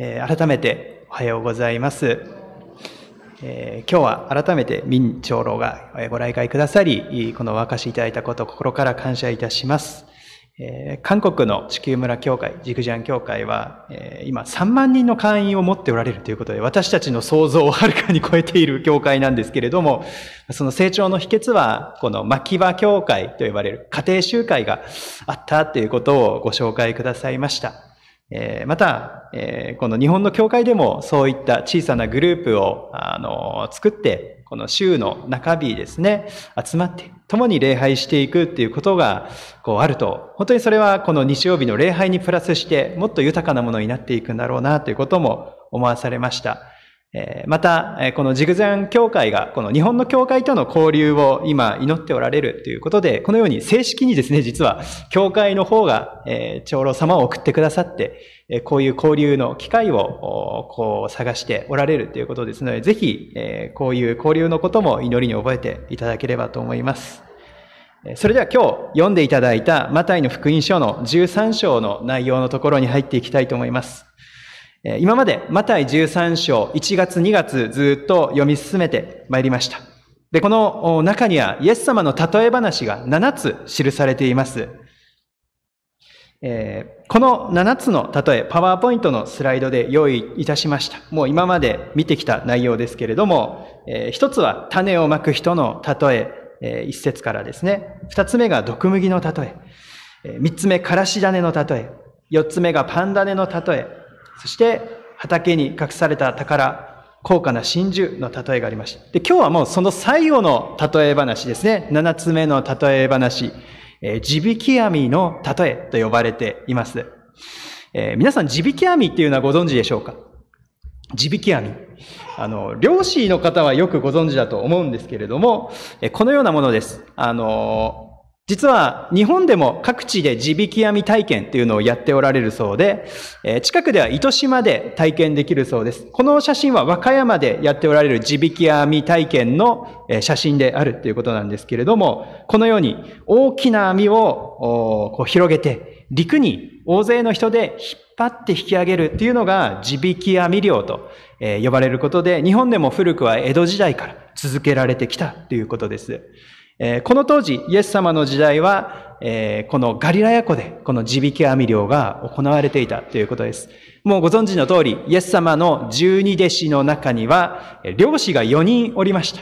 え、改めておはようございます。え、今日は改めて民長老がご来会くださり、このお明かしいただいたことを心から感謝いたします。え、韓国の地球村教会、ジグジャン教会は、え、今3万人の会員を持っておられるということで、私たちの想像をはるかに超えている教会なんですけれども、その成長の秘訣は、この牧場教会と呼ばれる家庭集会があったということをご紹介くださいました。えまた、えこの日本の教会でもそういった小さなグループを、あの、作って、この週の中日ですね、集まって共に礼拝していくっていうことが、こうあると、本当にそれはこの日曜日の礼拝にプラスして、もっと豊かなものになっていくんだろうなということも思わされました。また、このジグザン教会が、この日本の教会との交流を今祈っておられるということで、このように正式にですね、実は、教会の方が、長老様を送ってくださって、こういう交流の機会を、こう、探しておられるということですので、ぜひ、こういう交流のことも祈りに覚えていただければと思います。それでは今日読んでいただいたマタイの福音書の13章の内容のところに入っていきたいと思います。今までマタイ13章1月2月ずっと読み進めてまいりました。で、この中にはイエス様の例え話が7つ記されています。えー、この7つの例え、パワーポイントのスライドで用意いたしました。もう今まで見てきた内容ですけれども、えー、一つは種をまく人の例え、えー、一節からですね。二つ目が毒麦の例え。えー、三つ目、からし種の例え。四つ目がパン種の例え。そして畑に隠された宝、高価な真珠の例えがありました。で、今日はもうその最後の例え話ですね。七つ目の例え話、えー、地引き網の例えと呼ばれています。えー、皆さん地引き網っていうのはご存知でしょうか？地引き網。あの、漁師の方はよくご存知だと思うんですけれどもえ、このようなものです。あの、実は日本でも各地で地引き網体験っていうのをやっておられるそうで、近くでは糸島で体験できるそうです。この写真は和歌山でやっておられる地引き網体験の写真であるということなんですけれども、このように大きな網をこう広げて陸に大勢の人で引っ張って引き上げるっていうのが地引き網漁と呼ばれることで、日本でも古くは江戸時代から続けられてきたということです。えこの当時、イエス様の時代は、えこのガリラヤ湖でこの地引き網漁が行われていたということです。もうご存知の通り、イエス様の十二弟子の中には、漁師が4人おりました。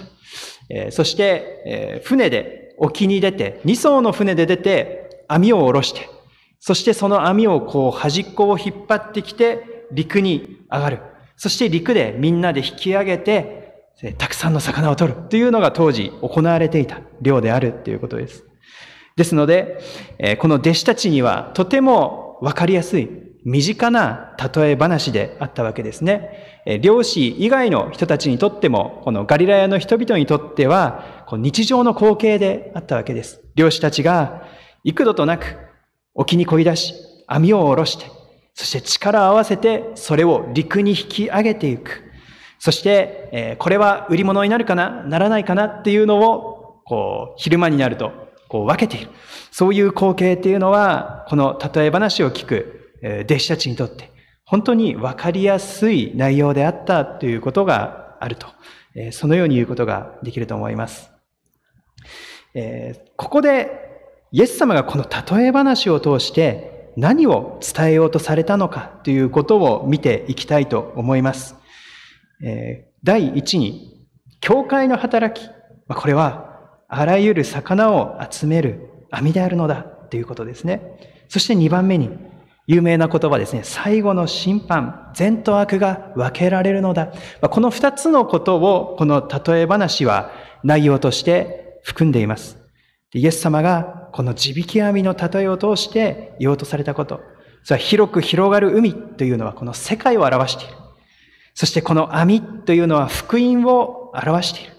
えそして、え船で沖に出て、2艘の船で出て、網を下ろして、そしてその網をこう端っこを引っ張ってきて、陸に上がる。そして陸でみんなで引き上げて、たくさんの魚を取るというのが当時行われていた漁であるということです。ですので、この弟子たちにはとてもわかりやすい身近な例え話であったわけですね。漁師以外の人たちにとっても、このガリラヤの人々にとっては、日常の光景であったわけです。漁師たちが幾度となく沖に漕い出し、網を下ろして、そして力を合わせてそれを陸に引き上げていく。そして、え、これは売り物になるかなならないかなっていうのを、こう、昼間になると、こう分けている。そういう光景っていうのは、この例え話を聞く、え、弟子たちにとって、本当に分かりやすい内容であったということがあると。え、そのように言うことができると思います。え、ここで、イエス様がこの例え話を通して何を伝えようとされたのかということを見ていきたいと思います。えー、第一に、教会の働き。これは、あらゆる魚を集める網であるのだということですね。そして二番目に、有名な言葉ですね。最後の審判、善と悪が分けられるのだ。この二つのことを、この例え話は内容として含んでいます。イエス様がこの地引き網の例えを通して言おうとされたこと。それは広く広がる海というのはこの世界を表している。そしてこの網というのは福音を表している。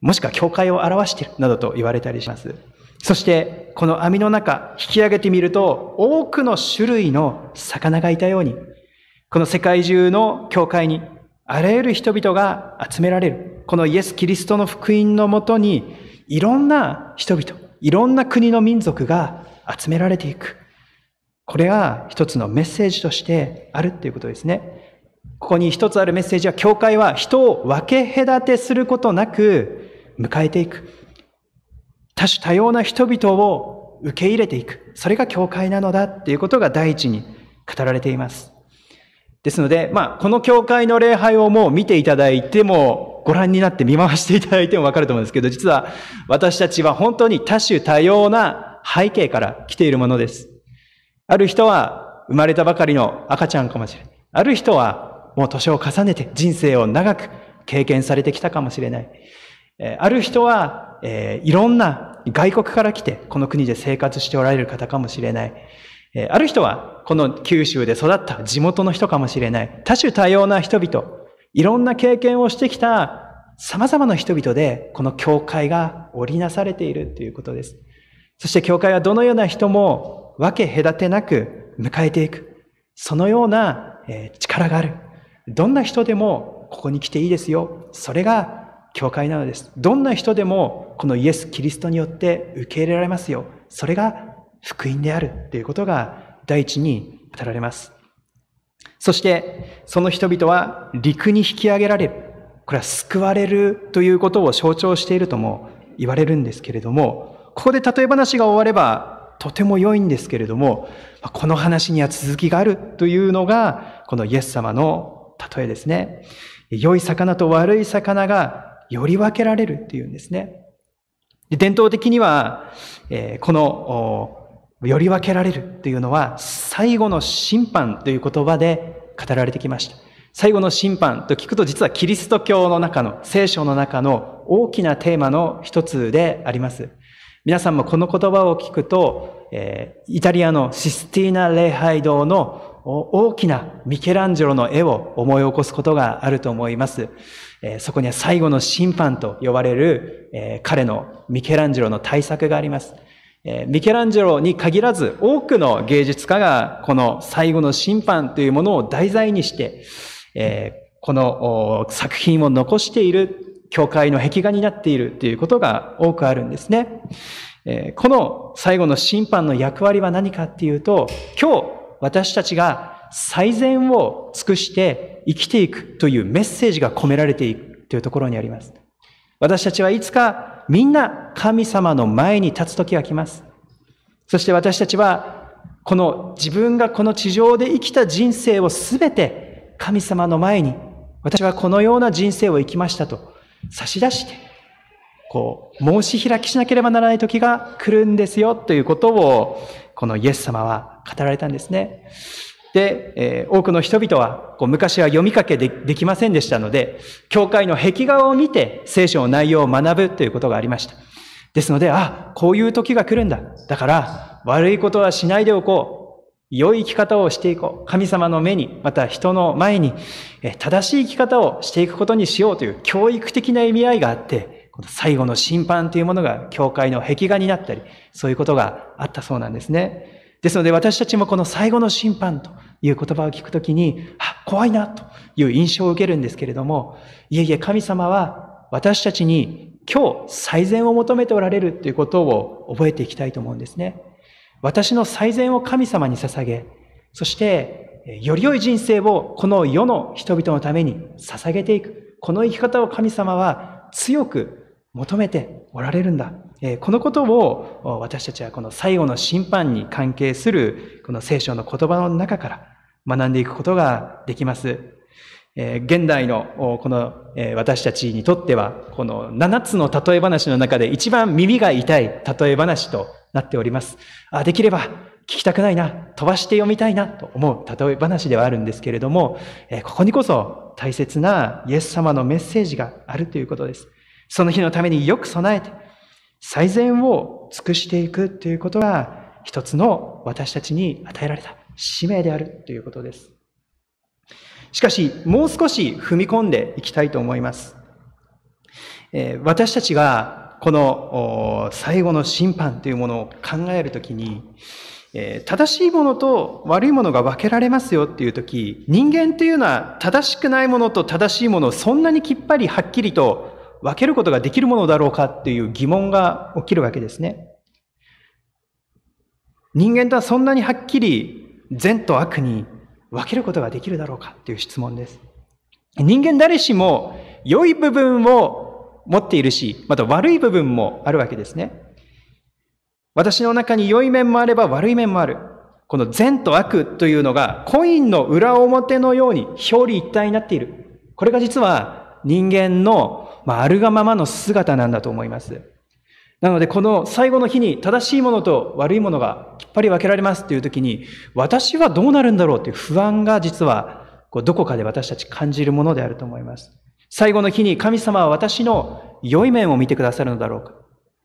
もしくは教会を表しているなどと言われたりします。そしてこの網の中引き上げてみると多くの種類の魚がいたように、この世界中の教会にあらゆる人々が集められる。このイエス・キリストの福音のもとにいろんな人々、いろんな国の民族が集められていく。これが一つのメッセージとしてあるっていうことですね。ここに一つあるメッセージは、教会は人を分け隔てすることなく迎えていく。多種多様な人々を受け入れていく。それが教会なのだっていうことが第一に語られています。ですので、まあ、この教会の礼拝をもう見ていただいても、ご覧になって見回していただいてもわかると思うんですけど、実は私たちは本当に多種多様な背景から来ているものです。ある人は生まれたばかりの赤ちゃんかもしれない。ある人はもう年を重ねて人生を長く経験されてきたかもしれない。えある人は、えー、いろんな外国から来てこの国で生活しておられる方かもしれない。えある人は、この九州で育った地元の人かもしれない。多種多様な人々、いろんな経験をしてきた様々な人々で、この教会が織りなされているということです。そして教会はどのような人も分け隔てなく迎えていく。そのような力がある。どんな人でもここに来ていいですよ。それが教会なのです。どんな人でもこのイエス・キリストによって受け入れられますよ。それが福音であるということが第一に語られます。そして、その人々は陸に引き上げられる。これは救われるということを象徴しているとも言われるんですけれども、ここで例え話が終わればとても良いんですけれども、この話には続きがあるというのが、このイエス様の例えですね。良い魚と悪い魚がより分けられるっていうんですね。伝統的にはえ、このより分けられるというのは、最後の審判という言葉で語られてきました。最後の審判と聞くと実はキリスト教の中の、聖書の中の大きなテーマの一つであります。皆さんもこの言葉を聞くと、えー、イタリアのシスティーナ礼拝堂の大きなミケランジェロの絵を思い起こすことがあると思います。そこには最後の審判と呼ばれる、彼のミケランジェロの大作があります。ミケランジェロに限らず多くの芸術家がこの最後の審判というものを題材にして、この作品を残している教会の壁画になっているということが多くあるんですね。この最後の審判の役割は何かっていうと、今日私たちが最善を尽くして生きていくというメッセージが込められていくというところにあります。私たちはいつかみんな神様の前に立つ時が来ます。そして私たちはこの自分がこの地上で生きた人生をすべて神様の前に私はこのような人生を生きましたと差し出して、こう、申し開きしなければならない時が来るんですよということを、このイエス様は語られたんですね。で、え、多くの人々は、こう昔は読みかけでできませんでしたので、教会の壁画を見て聖書の内容を学ぶということがありました。ですので、あ、こういう時が来るんだ。だから、悪いことはしないでおこう。良い生き方をしていこう。神様の目に、また人の前に、正しい生き方をしていくことにしようという教育的な意味合いがあって、この最後の審判というものが教会の壁画になったり、そういうことがあったそうなんですね。ですので私たちもこの最後の審判という言葉を聞くときに、あ、怖いなという印象を受けるんですけれども、いえいえ神様は私たちに今日最善を求めておられるということを覚えていきたいと思うんですね。私の最善を神様に捧げ、そしてより良い人生をこの世の人々のために捧げていく。この生き方を神様は強く求めておられるんだ。このことを私たちはこの最後の審判に関係するこの聖書の言葉の中から学んでいくことができます。現代のこの私たちにとってはこの7つの例え話の中で一番耳が痛い例え話となっております。できれば聞きたくないな、飛ばして読みたいなと思う例え話ではあるんですけれども、ここにこそ大切なイエス様のメッセージがあるということです。その日のためによく備えて、最善を尽くしていくということが一つの私たちに与えられた使命であるということです。しかし、もう少し踏み込んでいきたいと思います。私たちがこの最後の審判というものを考えるときに、正しいものと悪いものが分けられますよっていうとき、人間っていうのは正しくないものと正しいものをそんなにきっぱりはっきりと分けることができるものだろうかっていう疑問が起きるわけですね。人間とはそんなにはっきり善と悪に分けることができるだろうかっていう質問です。人間誰しも良い部分を持っているし、また悪い部分もあるわけですね。私の中に良い面もあれば悪い面もある。この善と悪というのがコインの裏表のように表裏一体になっている。これが実は人間の、まあ、あるがままの姿なんだと思います。なので、この最後の日に正しいものと悪いものがきっぱり分けられますっていう時に、私はどうなるんだろうっていう不安が実はこうどこかで私たち感じるものであると思います。最後の日に神様は私の良い面を見てくださるのだろうか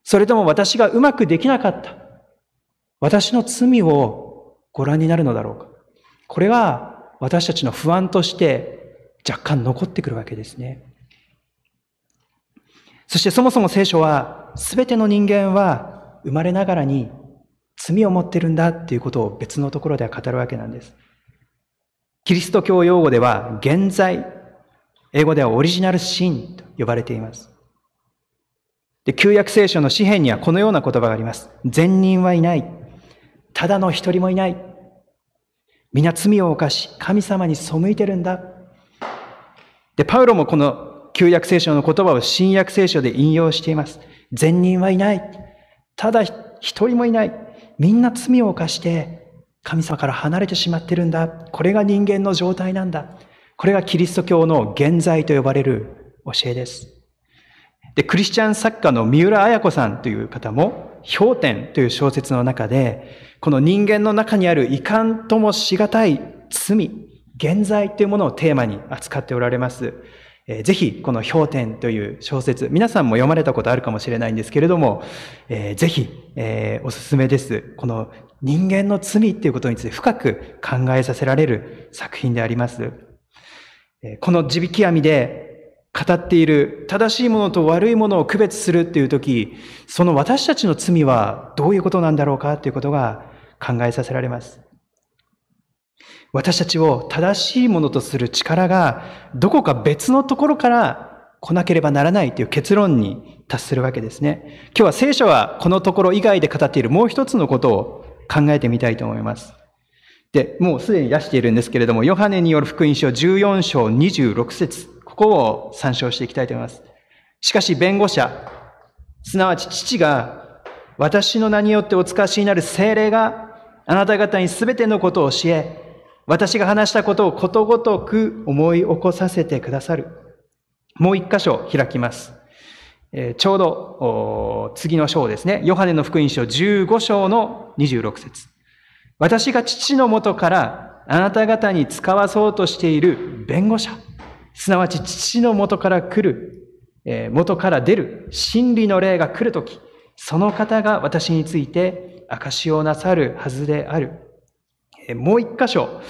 それとも私がうまくできなかった。私の罪をご覧になるのだろうか。これは私たちの不安として若干残ってくるわけですね。そしてそもそも聖書は全ての人間は生まれながらに罪を持ってるんだっていうことを別のところでは語るわけなんです。キリスト教用語では現在、英語ではオリジナルシーンと呼ばれています。で、旧約聖書の詩篇にはこのような言葉があります。善人はいない。ただの一人もいない。皆罪を犯し、神様に背いてるんだ。で、パウロもこの旧約聖書の言葉を新約聖書で引用しています。善人はいない。ただ一人もいない。みんな罪を犯して神様から離れてしまってるんだ。これが人間の状態なんだ。これがキリスト教の現在と呼ばれる教えです。で、クリスチャン作家の三浦綾子さんという方も、氷点という小説の中で、この人間の中にある遺憾ともしがたい罪、現在というものをテーマに扱っておられます。えー、ぜひ、この氷点という小説、皆さんも読まれたことあるかもしれないんですけれども、えー、ぜひ、え、おすすめです。この人間の罪っていうことについて深く考えさせられる作品であります。この地引き網で語っている正しいものと悪いものを区別するっていう時、その私たちの罪はどういうことなんだろうかということが考えさせられます。私たちを正しいものとする力がどこか別のところから来なければならないという結論に達するわけですね。今日は聖書はこのところ以外で語っているもう一つのことを考えてみたいと思います。で、もうすでに出しているんですけれども、ヨハネによる福音書14章26節ここを参照していきたいと思います。しかし弁護者、すなわち父が私の名によってお使わしになる精霊があなた方にすべてのことを教え、私が話したことをことごとく思い起こさせてくださる。もう一箇所開きます。えー、ちょうど次の章ですね。ヨハネの福音書15章の26節私が父のもとからあなた方に使わそうとしている弁護者。すなわち父の元から来る、えー、元から出る真理の霊が来るとき、その方が私について証しをなさるはずである。もう一箇所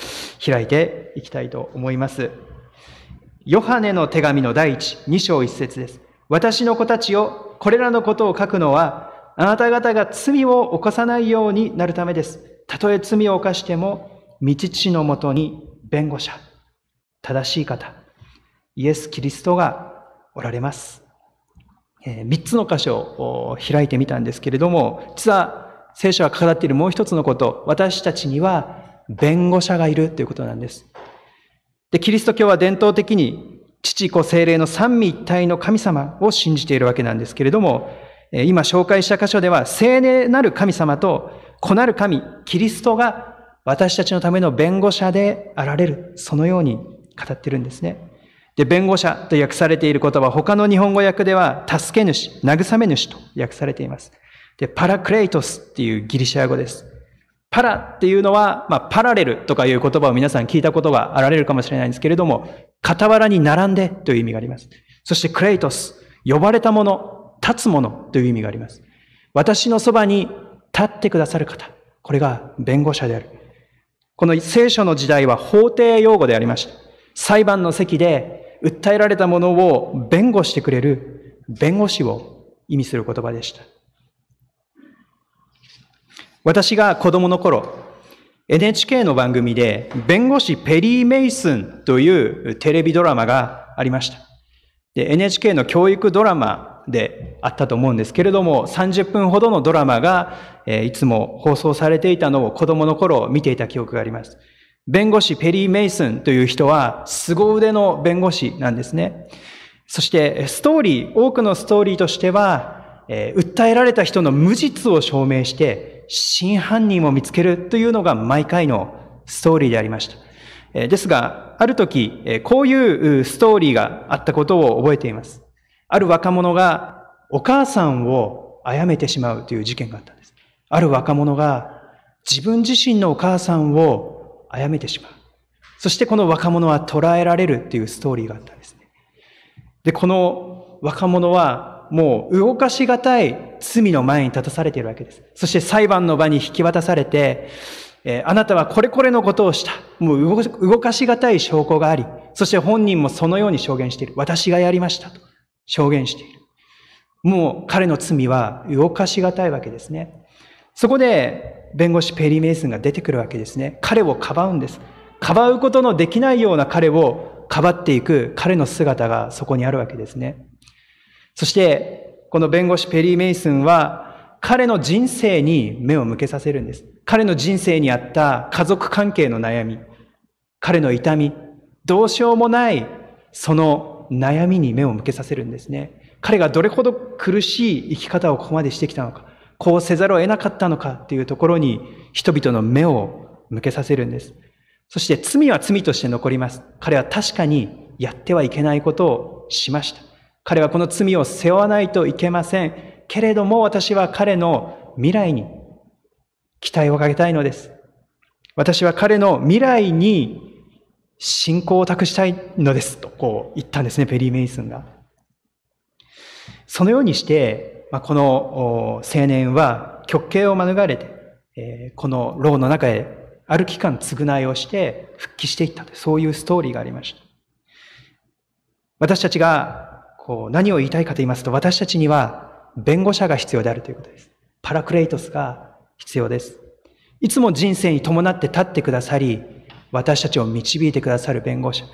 開いていきたいと思います。ヨハネの手紙の第一、二章一節です。私の子たちを、これらのことを書くのは、あなた方が罪を犯さないようになるためです。たとえ罪を犯しても、道父のもとに弁護者、正しい方、イエス・キリストがおられます。え、3つの箇所を開いてみたんですけれども、実は聖書が語っているもう一つのこと、私たちには弁護者がいるということなんです。で、キリスト教は伝統的に父子精霊の三位一体の神様を信じているわけなんですけれども、今紹介した箇所では、聖霊なる神様と子なる神、キリストが私たちのための弁護者であられる。そのように語ってるんですね。で、弁護者と訳されている言葉、他の日本語訳では、助け主、慰め主と訳されています。で、パラクレイトスっていうギリシャ語です。パラっていうのは、まあ、パラレルとかいう言葉を皆さん聞いたことがあられるかもしれないんですけれども、傍らに並んでという意味があります。そしてクレイトス、呼ばれたもの、立つものという意味があります。私のそばに立ってくださる方、これが弁護者である。この聖書の時代は法廷用語でありました。裁判の席で訴えられたものを弁護してくれる弁護士を意味する言葉でした。私が子供の頃、NHK の番組で、弁護士ペリー・メイスンというテレビドラマがありました。で NHK の教育ドラマであったと思うんですけれども、30分ほどのドラマが、えいつも放送されていたのを子供の頃見ていた記憶があります。弁護士ペリー・メイスンという人は凄腕の弁護士なんですね。そしてストーリー、多くのストーリーとしては、え、訴えられた人の無実を証明して真犯人を見つけるというのが毎回のストーリーでありました。ですが、ある時、こういうストーリーがあったことを覚えています。ある若者がお母さんを殺めてしまうという事件があったんです。ある若者が自分自身のお母さんを殺めてしまう。そしてこの若者は捕らえられるっていうストーリーがあったんですね。で、この若者はもう動かしがたい罪の前に立たされているわけです。そして裁判の場に引き渡されて、えー、あなたはこれこれのことをした。もう動かしがたい証拠があり、そして本人もそのように証言している。私がやりましたと証言している。もう彼の罪は動かしがたいわけですね。そこで弁護士ペリー・メイスンが出てくるわけですね。彼をかばうんです。かばうことのできないような彼をかばっていく彼の姿がそこにあるわけですね。そして、この弁護士ペリー・メイスンは彼の人生に目を向けさせるんです。彼の人生にあった家族関係の悩み、彼の痛み、どうしようもないその悩みに目を向けさせるんですね。彼がどれほど苦しい生き方をここまでしてきたのか。こうせざるを得なかったのかっていうところに人々の目を向けさせるんです。そして罪は罪として残ります。彼は確かにやってはいけないことをしました。彼はこの罪を背負わないといけません。けれども私は彼の未来に期待をかけたいのです。私は彼の未来に信仰を託したいのです。とこう言ったんですね、ペリー・メイスンが。そのようにして、ま、この青年は極刑を免れて、え、この牢の中へある期間償いをして復帰していったそういうストーリーがありました。私たちがこう何を言いたいかと言いますと、私たちには弁護者が必要であるということです。パラクレイトスが必要です。いつも人生に伴って立ってくださり、私たちを導いてくださる弁護者。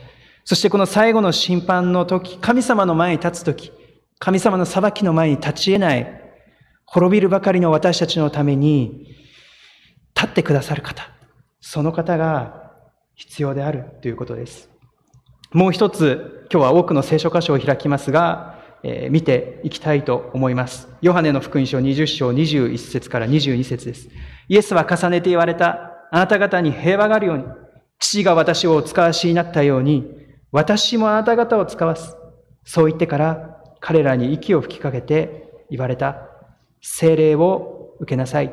そしてこの最後の審判の時、神様の前に立つ時、神様の裁きの前に立ち得ない、滅びるばかりの私たちのために立ってくださる方、その方が必要であるということです。もう一つ、今日は多くの聖書箇所を開きますが、えー、見ていきたいと思います。ヨハネの福音書20章21節から22節です。イエスは重ねて言われた、あなた方に平和があるように、父が私をお使わしになったように、私もあなた方を使わす。そう言ってから、彼らに息を吹きかけて言われた。精霊を受けなさい。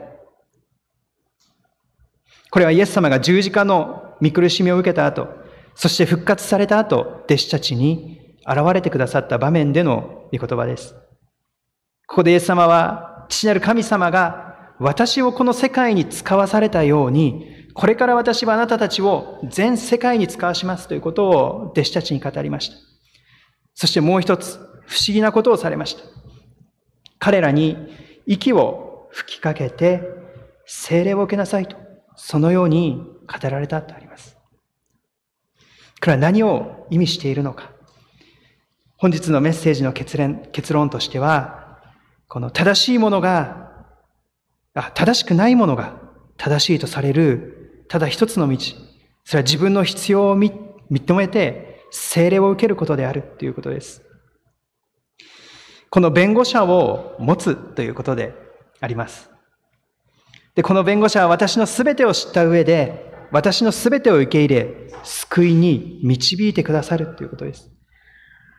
これはイエス様が十字架の見苦しみを受けた後、そして復活された後、弟子たちに現れてくださった場面での御言葉です。ここでイエス様は、父なる神様が私をこの世界に使わされたように、これから私はあなたたちを全世界に使わしますということを弟子たちに語りました。そしてもう一つ、不思議なことをされました。彼らに息を吹きかけて精霊を受けなさいと、そのように語られたと。これは何を意味しているのか。本日のメッセージの結論結論としては、この正しいものが、あ正しくないものが正しいとされる、ただ一つの道。それは自分の必要を認めて、精霊を受けることであるということです。この弁護者を持つということであります。で、この弁護者は私の全てを知った上で、私の全てを受け入れ、救いに導いてくださるということです。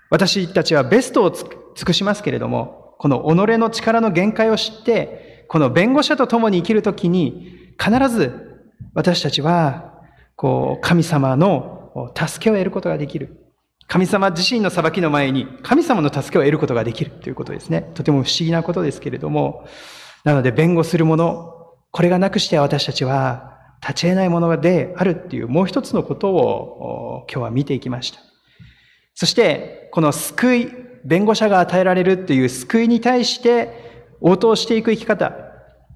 私たちはベストを尽くしますけれども、この己の力の限界を知って、この弁護者と共に生きるときに、必ず私たちは、こう、神様の助けを得ることができる。神様自身の裁きの前に神様の助けを得ることができるということですね。とても不思議なことですけれども、なので弁護するもの、これがなくして私たちは立ち得ないものであるっていうもう一つのことを今日は見ていきました。そして、この救い、弁護者が与えられるっていう救いに対して応答していく生き方、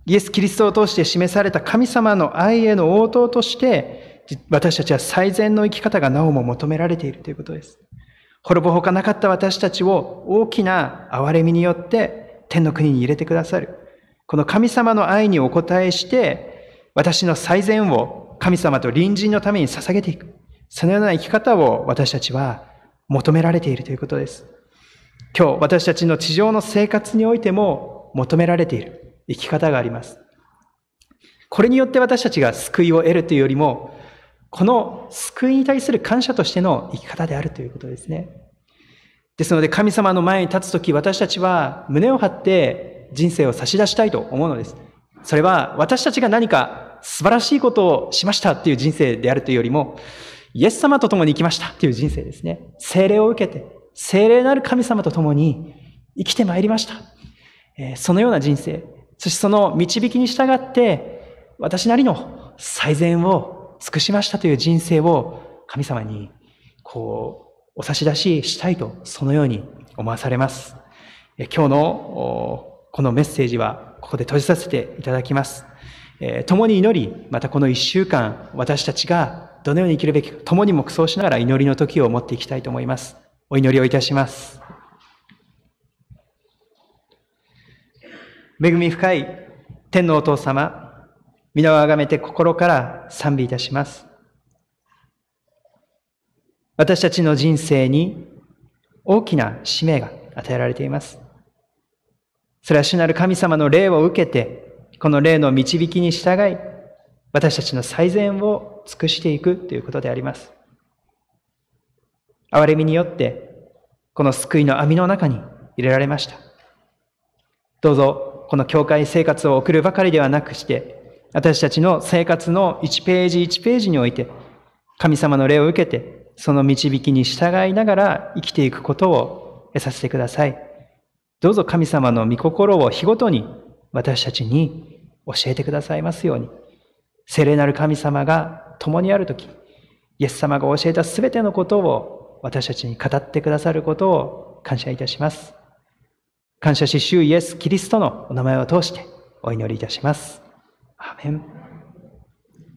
イエス・キリストを通して示された神様の愛への応答として、私たちは最善の生き方がなおも求められているということです。滅ぶほかなかった私たちを大きな憐れみによって天の国に入れてくださる。この神様の愛にお応えして、私の最善を神様と隣人のために捧げていく。そのような生き方を私たちは求められているということです。今日私たちの地上の生活においても求められている生き方があります。これによって私たちが救いを得るというよりも、この救いに対する感謝としての生き方であるということですね。ですので神様の前に立つとき私たちは胸を張って人生を差し出したいと思うのです。それは私たちが何か素晴らしいことをしましたっていう人生であるというよりも、イエス様と共に生きましたっていう人生ですね。精霊を受けて、精霊なる神様と共に生きてまいりました。そのような人生、そしてその導きに従って、私なりの最善を尽くしましたという人生を神様に、こう、お差し出ししたいと、そのように思わされます。今日のこのメッセージはここで閉じさせていただきます。え共に祈り、またこの一週間、私たちがどのように生きるべきか、共に黙想しながら祈りの時を持っていきたいと思います。お祈りをいたします。恵み深い天のお父様、皆をあがめて心から賛美いたします。私たちの人生に大きな使命が与えられています。それは主なる神様の霊を受けて、この霊の導きに従い、私たちの最善を尽くしていくということであります。憐れみによって、この救いの網の中に入れられました。どうぞ、この教会生活を送るばかりではなくして、私たちの生活の1ページ1ページにおいて、神様の霊を受けて、その導きに従いながら生きていくことを得させてください。どうぞ神様の御心を日ごとに私たちに教えてくださいますように。聖霊なる神様が共にあるとき、イエス様が教えたすべてのことを私たちに語ってくださることを感謝いたします。感謝し、主イエス・キリストのお名前を通してお祈りいたします。アメン。